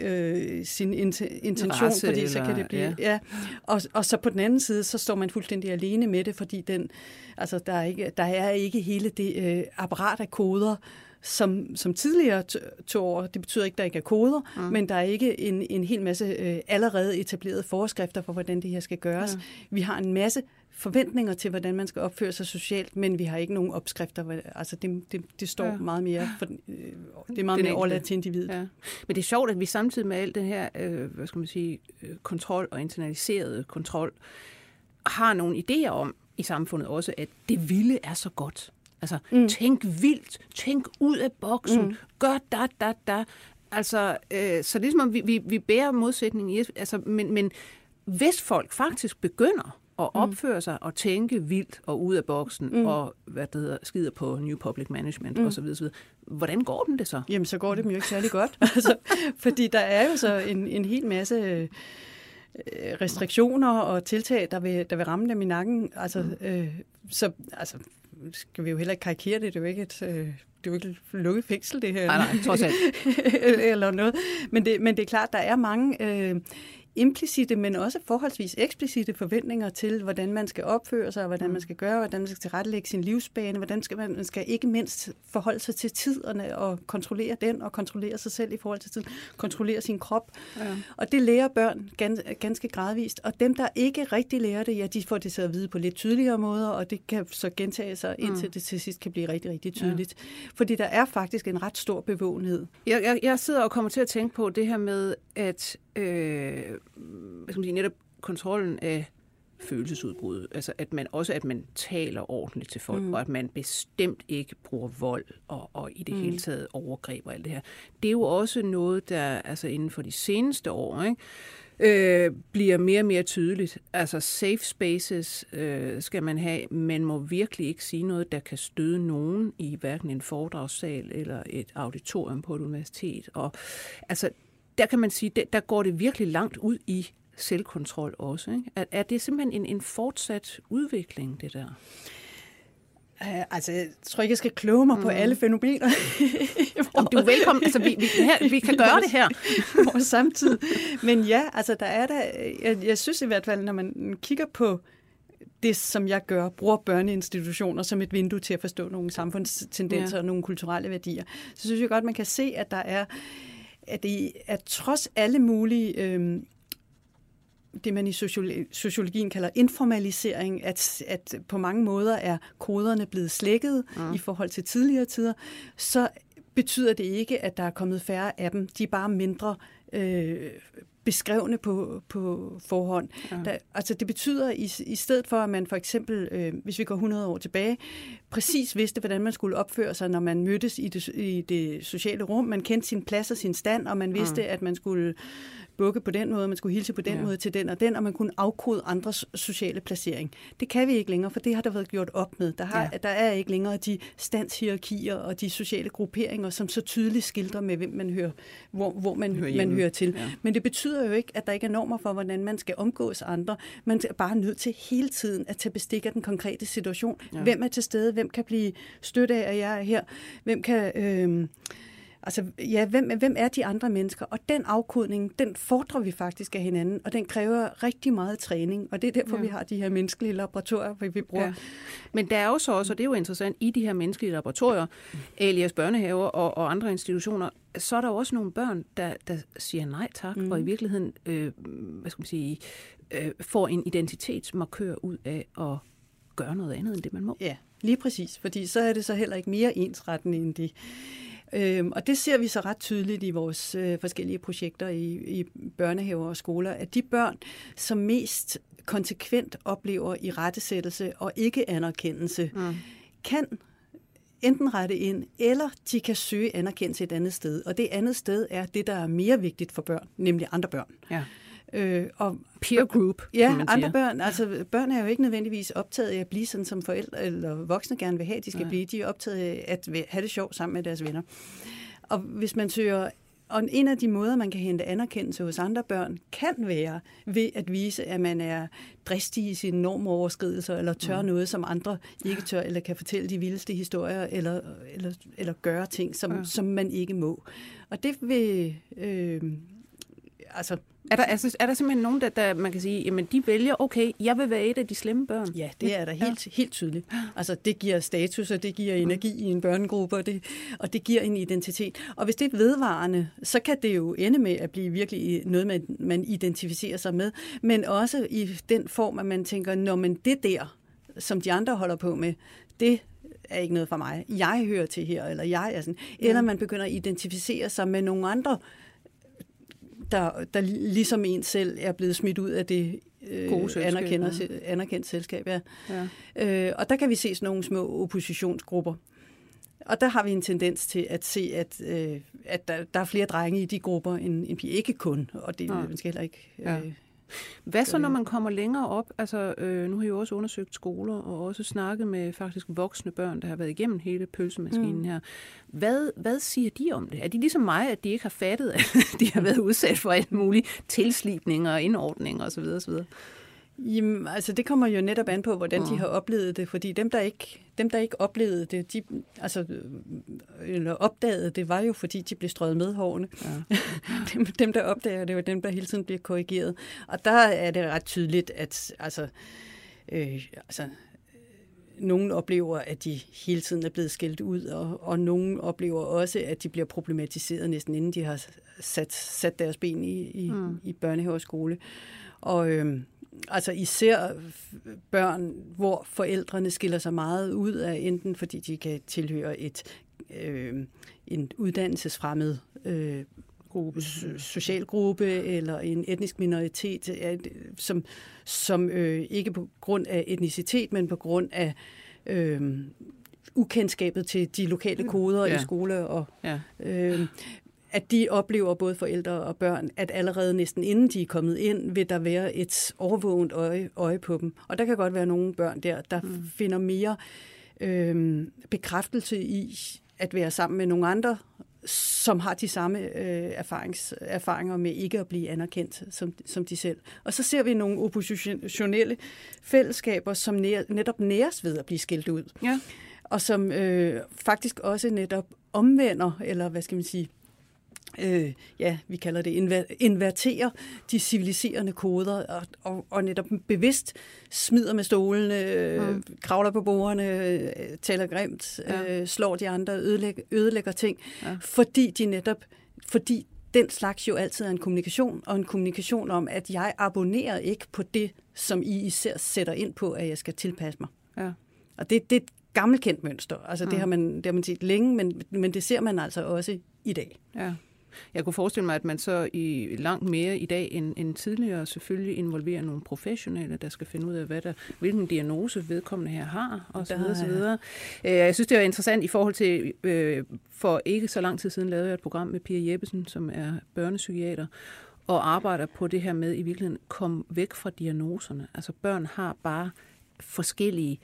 øh, sin intention, Rasse, fordi så kan det blive... Ja. Ja. Og, og så på den anden side, så står man fuldstændig alene med det, fordi den, altså, der, er ikke, der er ikke hele det øh, apparat af koder, som, som tidligere to år. Det betyder ikke, at der ikke er koder, mm. men der er ikke en, en hel masse øh, allerede etablerede forskrifter for, hvordan det her skal gøres. Mm. Vi har en masse forventninger til, hvordan man skal opføre sig socialt, men vi har ikke nogen opskrifter. Altså det, det, det står ja. meget mere, for, øh, det er meget mere overladt til individet. Ja. Men det er sjovt, at vi samtidig med alt den her, øh, hvad skal man sige, øh, kontrol og internaliseret kontrol, har nogle idéer om i samfundet også, at det vilde er så godt. Altså, mm. tænk vildt, tænk ud af boksen, mm. gør da, da, da. Altså, øh, så det er som om, vi, vi, vi bærer modsætningen i, altså, men, men hvis folk faktisk begynder at mm. opføre sig og tænke vildt og ud af boksen mm. og hvad det hedder, skider på New Public Management mm. osv., osv., hvordan går dem det så? Jamen, så går det dem jo ikke særlig godt. *laughs* altså, fordi der er jo så en, en hel masse øh, restriktioner og tiltag, der vil, der vil ramme dem i nakken. Altså, mm. øh, så altså, skal vi jo heller ikke karikere det, det er jo ikke et, øh, det er jo ikke et lukket fængsel, det her. Nej, nej, trods alt. *laughs* eller noget. Men det, men det er klart, der er mange øh, implicite, men også forholdsvis eksplicite forventninger til, hvordan man skal opføre sig, hvordan man mm. skal gøre, hvordan man skal tilrettelægge sin livsbane, hvordan skal man, man skal ikke mindst forholde sig til tiderne og kontrollere den, og kontrollere sig selv i forhold til tiden, kontrollere sin krop. Ja. Og det lærer børn gans, ganske gradvist, og dem, der ikke rigtig lærer det, ja, de får det så at vide på lidt tydeligere måder, og det kan så gentage sig, indtil mm. det til sidst kan blive rigtig, rigtig tydeligt. Ja. Fordi der er faktisk en ret stor bevågenhed. Jeg, jeg, jeg sidder og kommer til at tænke på det her med, at øh, hvad skal man sige, netop kontrollen af følelsesudbrud. Altså at man også at man taler ordentligt til folk, mm. og at man bestemt ikke bruger vold og, og i det mm. hele taget overgreb og alt det her. Det er jo også noget, der altså inden for de seneste år ikke, øh, bliver mere og mere tydeligt. Altså safe spaces øh, skal man have. Man må virkelig ikke sige noget, der kan støde nogen i hverken en foredragssal eller et auditorium på et universitet. Og altså der kan man sige, der, der går det virkelig langt ud i selvkontrol også. Ikke? Er, er det simpelthen en, en fortsat udvikling, det der? Uh, altså, jeg tror ikke, jeg skal kloge mig mm. på alle fænomener. *laughs* Om du er velkommen. Altså, vi, vi, her, vi kan gøre det her. *laughs* samtidig. Men ja, altså, der er der, jeg, jeg synes i hvert fald, når man kigger på det, som jeg gør, bruger børneinstitutioner som et vindue til at forstå nogle samfundstendenser ja. og nogle kulturelle værdier, så synes jeg godt, man kan se, at der er at, det, at trods alle mulige øh, det, man i sociologien kalder informalisering, at, at på mange måder er koderne blevet slækket mm. i forhold til tidligere tider, så betyder det ikke, at der er kommet færre af dem. De er bare mindre øh, beskrevne på, på forhånd. Ja. Der, altså det betyder, i, i stedet for at man for eksempel, øh, hvis vi går 100 år tilbage, præcis vidste, hvordan man skulle opføre sig, når man mødtes i det, i det sociale rum. Man kendte sin plads og sin stand, og man vidste, mm. at man skulle bukke på den måde, man skulle hilse på den ja. måde til den og den, og man kunne afkode andres sociale placering. Det kan vi ikke længere, for det har der været gjort op med. Der, har, ja. der er ikke længere de standshierarkier og de sociale grupperinger, som så tydeligt skildrer med, hvem man hører, hvor, hvor man, hører, man hører til. Ja. Men det betyder jo ikke, at der ikke er normer for, hvordan man skal omgås andre. Man er bare nødt til hele tiden at tage bestik af den konkrete situation. Ja. Hvem er til stede? Hvem kan blive støtte af, at jeg er her? Hvem kan... Øh, Altså, ja, hvem, hvem er de andre mennesker? Og den afkodning, den fordrer vi faktisk af hinanden, og den kræver rigtig meget træning, og det er derfor, ja. vi har de her menneskelige laboratorier, hvor vi bruger. Ja. Men der er jo så også, og det er jo interessant, i de her menneskelige laboratorier, alias børnehaver og, og andre institutioner, så er der jo også nogle børn, der, der siger nej tak, mm. og i virkeligheden, øh, hvad skal man sige, øh, får en identitetsmarkør ud af at gøre noget andet, end det man må. Ja, lige præcis, fordi så er det så heller ikke mere ensrettende end det. Øhm, og det ser vi så ret tydeligt i vores øh, forskellige projekter i, i børnehaver og skoler, at de børn, som mest konsekvent oplever i rettesættelse og ikke anerkendelse, mm. kan enten rette ind, eller de kan søge anerkendelse et andet sted. Og det andet sted er det, der er mere vigtigt for børn, nemlig andre børn. Ja. Øh, og Peer group, *laughs* Ja, andre børn. Altså, børn er jo ikke nødvendigvis optaget af at blive sådan, som forældre eller voksne gerne vil have, de skal Nej. blive. De er optaget af at have det sjovt sammen med deres venner. Og hvis man søger og en af de måder, man kan hente anerkendelse hos andre børn, kan være ved at vise, at man er dristig i sine normoverskridelser, eller tør mm. noget, som andre ikke tør, eller kan fortælle de vildeste historier, eller, eller, eller gøre ting, som, ja. som man ikke må. Og det vil... Øh, altså, er der, altså, er der simpelthen nogen, der, der man kan sige, jamen de vælger, okay, jeg vil være et af de slemme børn? Ja, det er der helt, ja. helt tydeligt. Altså det giver status, og det giver energi i en børnegruppe, og det, og det giver en identitet. Og hvis det er vedvarende, så kan det jo ende med at blive virkelig noget, man, man identificerer sig med. Men også i den form, at man tænker, når man det der, som de andre holder på med, det er ikke noget for mig. Jeg hører til her, eller jeg er sådan. Eller man begynder at identificere sig med nogle andre der, der ligesom en selv er blevet smidt ud af det øh, anerkender, ja. anerkendt selskab. Ja. Ja. Øh, og der kan vi se sådan nogle små oppositionsgrupper. Og der har vi en tendens til at se, at, øh, at der, der er flere drenge i de grupper end, end piger. Ikke kun, og det ja. man skal heller ikke... Øh, ja. Hvad så, når man kommer længere op? Altså, øh, nu har jeg jo også undersøgt skoler og også snakket med faktisk voksne børn, der har været igennem hele pølsemaskinen mm. her. Hvad, hvad siger de om det? Er de ligesom mig, at de ikke har fattet, at *laughs* de har været udsat for alt muligt tilslipninger og indordninger osv. osv.? Jamen, altså det kommer jo netop an på, hvordan mm. de har oplevet det, fordi dem, der ikke, dem, der ikke oplevede det, de, altså, eller opdagede det, var jo, fordi de blev strøget med hårene. Ja. *laughs* dem, dem, der opdager det, var dem, der hele tiden bliver korrigeret. Og der er det ret tydeligt, at altså, øh, altså, nogen oplever, at de hele tiden er blevet skældt ud, og, og nogen oplever også, at de bliver problematiseret næsten inden de har sat, sat deres ben i, i, mm. i børnehave og skole. Og øh, altså især børn, hvor forældrene skiller sig meget ud af, enten fordi de kan tilhøre et øh, en uddannelsesfremmed øh, gruppe, social gruppe eller en etnisk minoritet, som, som øh, ikke på grund af etnicitet, men på grund af øh, ukendskabet til de lokale koder ja. i skole og ja. øh, at de oplever, både forældre og børn, at allerede næsten inden de er kommet ind, vil der være et overvåget øje, øje på dem. Og der kan godt være nogle børn der, der mm. finder mere øh, bekræftelse i at være sammen med nogle andre, som har de samme øh, erfarings, erfaringer med ikke at blive anerkendt som, som de selv. Og så ser vi nogle oppositionelle fællesskaber, som nær, netop næres ved at blive skilt ud. Ja. Og som øh, faktisk også netop omvender, eller hvad skal man sige, øh, ja, vi kalder det, inver- inverterer de civiliserende koder, og, og, og netop bevidst smider med stolene, øh, mm. kravler på bordene, øh, taler grimt, ja. øh, slår de andre, ødelægger, ødelægger ting, ja. fordi de netop, fordi den slags jo altid er en kommunikation, og en kommunikation om, at jeg abonnerer ikke på det, som I især sætter ind på, at jeg skal tilpasse mig. Ja. Og det, det er et gammelkendt mønster. Altså, mm. det, har man, det har man set længe, men, men det ser man altså også i dag. Ja. Jeg kunne forestille mig, at man så i langt mere i dag end, end tidligere selvfølgelig involverer nogle professionelle, der skal finde ud af, hvad der, hvilken diagnose vedkommende her har, og så videre, så videre. Øh, jeg synes, det var interessant i forhold til, øh, for ikke så lang tid siden lavede jeg et program med Pia Jeppesen, som er børnepsykiater, og arbejder på det her med i virkeligheden kom væk fra diagnoserne. Altså børn har bare forskellige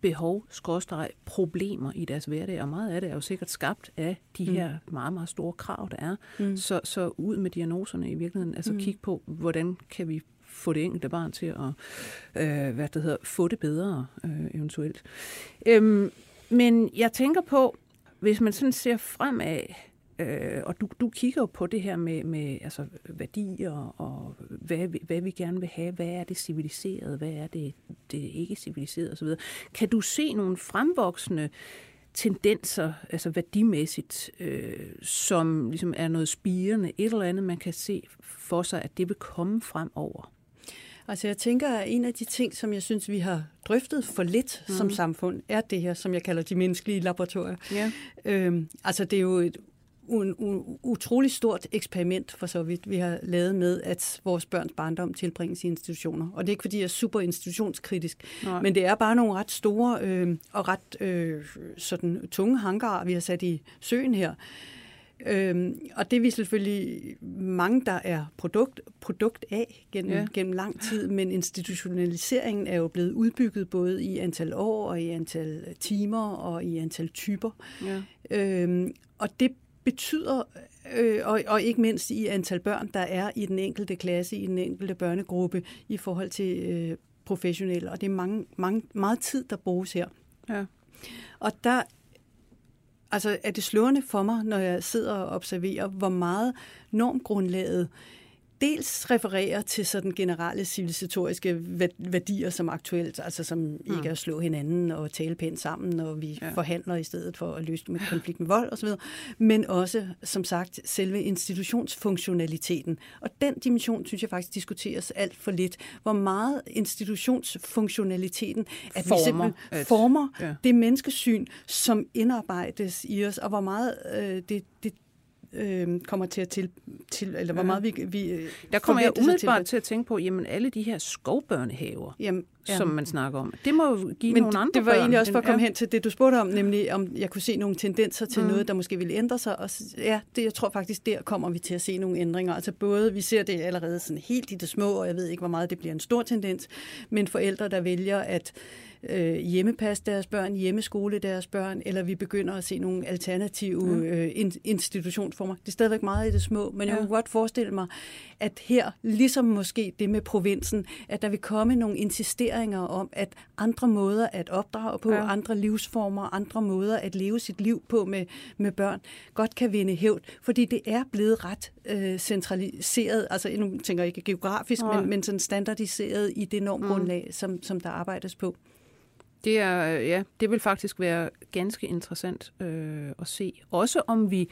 behov, skråstreg, problemer i deres hverdag, og meget af det er jo sikkert skabt af de mm. her meget, meget store krav, der er. Mm. Så, så ud med diagnoserne i virkeligheden, altså mm. kig på, hvordan kan vi få det enkelte barn til at øh, hvad det hedder, få det bedre øh, eventuelt. Øhm, men jeg tænker på, hvis man sådan ser fremad, Øh, og du, du kigger jo på det her med, med altså, værdier og hvad, hvad vi gerne vil have. Hvad er det civiliserede? Hvad er det, det ikke civiliserede osv. Kan du se nogle fremvoksende tendenser, altså værdimæssigt, øh, som ligesom er noget spirende, et eller andet, man kan se for sig, at det vil komme fremover? Altså jeg tænker, at en af de ting, som jeg synes, vi har drøftet for lidt mm. som samfund, er det her, som jeg kalder de menneskelige laboratorier. Ja. Øhm, altså det er jo et un, un, utrolig stort eksperiment for så vidt, vi har lavet med, at vores børns barndom tilbringes i institutioner. Og det er ikke, fordi jeg er super institutionskritisk, Nej. men det er bare nogle ret store øh, og ret øh, sådan tunge hangarer, vi har sat i søen her. Øhm, og det er vi selvfølgelig mange, der er produkt, produkt af gennem, ja. gennem lang tid, men institutionaliseringen er jo blevet udbygget både i antal år og i antal timer og i antal typer. Ja. Øhm, og det betyder, øh, og, og ikke mindst i antal børn, der er i den enkelte klasse, i den enkelte børnegruppe, i forhold til øh, professionelle. Og det er mange, mange, meget tid, der bruges her. Ja. Og der altså, er det slående for mig, når jeg sidder og observerer, hvor meget normgrundlaget øh, dels refererer til sådan generelle civilisatoriske værdier som aktuelt, altså som mm. ikke er at slå hinanden og tale pænt sammen, og vi ja. forhandler i stedet for at løse med konflikt med vold osv., men også, som sagt, selve institutionsfunktionaliteten. Og den dimension, synes jeg faktisk, diskuteres alt for lidt. Hvor meget institutionsfunktionaliteten, at former, vi simpelthen former ja. det menneskesyn, som indarbejdes i os, og hvor meget øh, det, det øh, kommer til at til, til eller hvor meget vi, vi øh, Der kommer jeg umiddelbart til, til at tænke på, jamen alle de her skovbørnehaver, jamen, jamen. som man snakker om, det må jo give Men nogle andre det var børn, egentlig også for at komme hen til det, du spurgte om, nemlig om jeg kunne se nogle tendenser til mm. noget, der måske ville ændre sig. Og ja, det, jeg tror faktisk, der kommer vi til at se nogle ændringer. Altså både, vi ser det allerede sådan helt i det små, og jeg ved ikke, hvor meget det bliver en stor tendens, men forældre, der vælger at øh, hjemmepasse deres børn, hjemmeskole deres børn, eller vi begynder at se nogle alternative mm. øh, institutionsformer. Det er stadigvæk meget i det små, men ja. jeg kunne godt forestille mig, at her, ligesom måske det med provinsen, at der vil komme nogle insisteringer om, at andre måder at opdrage på, ja. andre livsformer, andre måder at leve sit liv på med, med børn, godt kan vinde hævd, fordi det er blevet ret øh, centraliseret, altså nu tænker jeg ikke geografisk, ja. men, men sådan standardiseret i det normgrundlag, mm. som, som der arbejdes på. Det er, ja, det vil faktisk være ganske interessant øh, at se. Også om vi,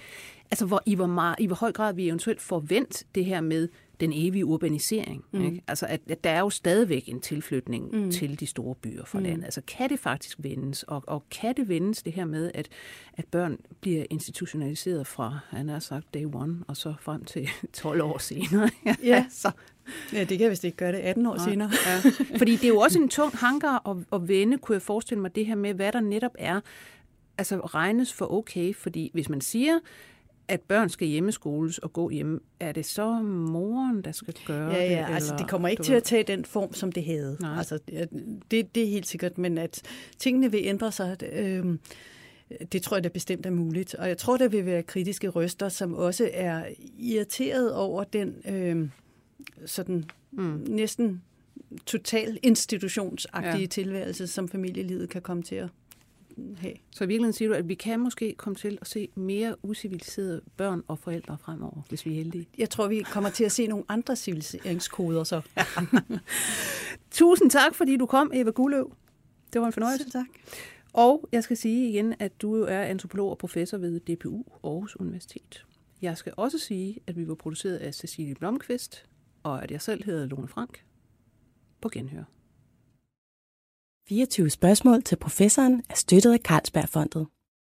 altså hvor, i, hvor meget, i hvor høj grad vi eventuelt forvent det her med den evige urbanisering. Mm. Ikke? Altså at, at der er jo stadigvæk en tilflytning mm. til de store byer fra mm. landet. Altså kan det faktisk vendes, og, og kan det vendes det her med, at, at børn bliver institutionaliseret fra, han har sagt day one, og så frem til *laughs* 12 år senere. ja, *laughs* så Ja, det kan vist ikke gøre det 18 år Nej. senere. Ja. *laughs* Fordi det er jo også en tung hanker at, at vende, kunne jeg forestille mig, det her med, hvad der netop er, altså regnes for okay. Fordi hvis man siger, at børn skal hjemmeskoles og gå hjem, er det så moren, der skal gøre ja, ja, det? Ja, altså det kommer ikke til at tage den form, som det havde. Nej. Altså, det, det er helt sikkert, men at tingene vil ændre sig, øh, det tror jeg da bestemt er muligt. Og jeg tror, der vil være kritiske røster, som også er irriteret over den... Øh, sådan mm. næsten total institutionsagtige ja. tilværelse, som familielivet kan komme til at have. Så i virkeligheden siger du, at vi kan måske komme til at se mere usiviliserede børn og forældre fremover, hvis vi er heldige? Jeg tror, vi kommer til at se nogle andre civiliseringskoder så. *laughs* Tusind tak, fordi du kom, Eva Gulløv. Det var en fornøjelse. Selv tak. Og jeg skal sige igen, at du er antropolog og professor ved DPU Aarhus Universitet. Jeg skal også sige, at vi var produceret af Cecilie Blomqvist, og at jeg selv hedder Lone Frank. På genhør. 24 spørgsmål til professoren er støttet af Carlsbergfondet.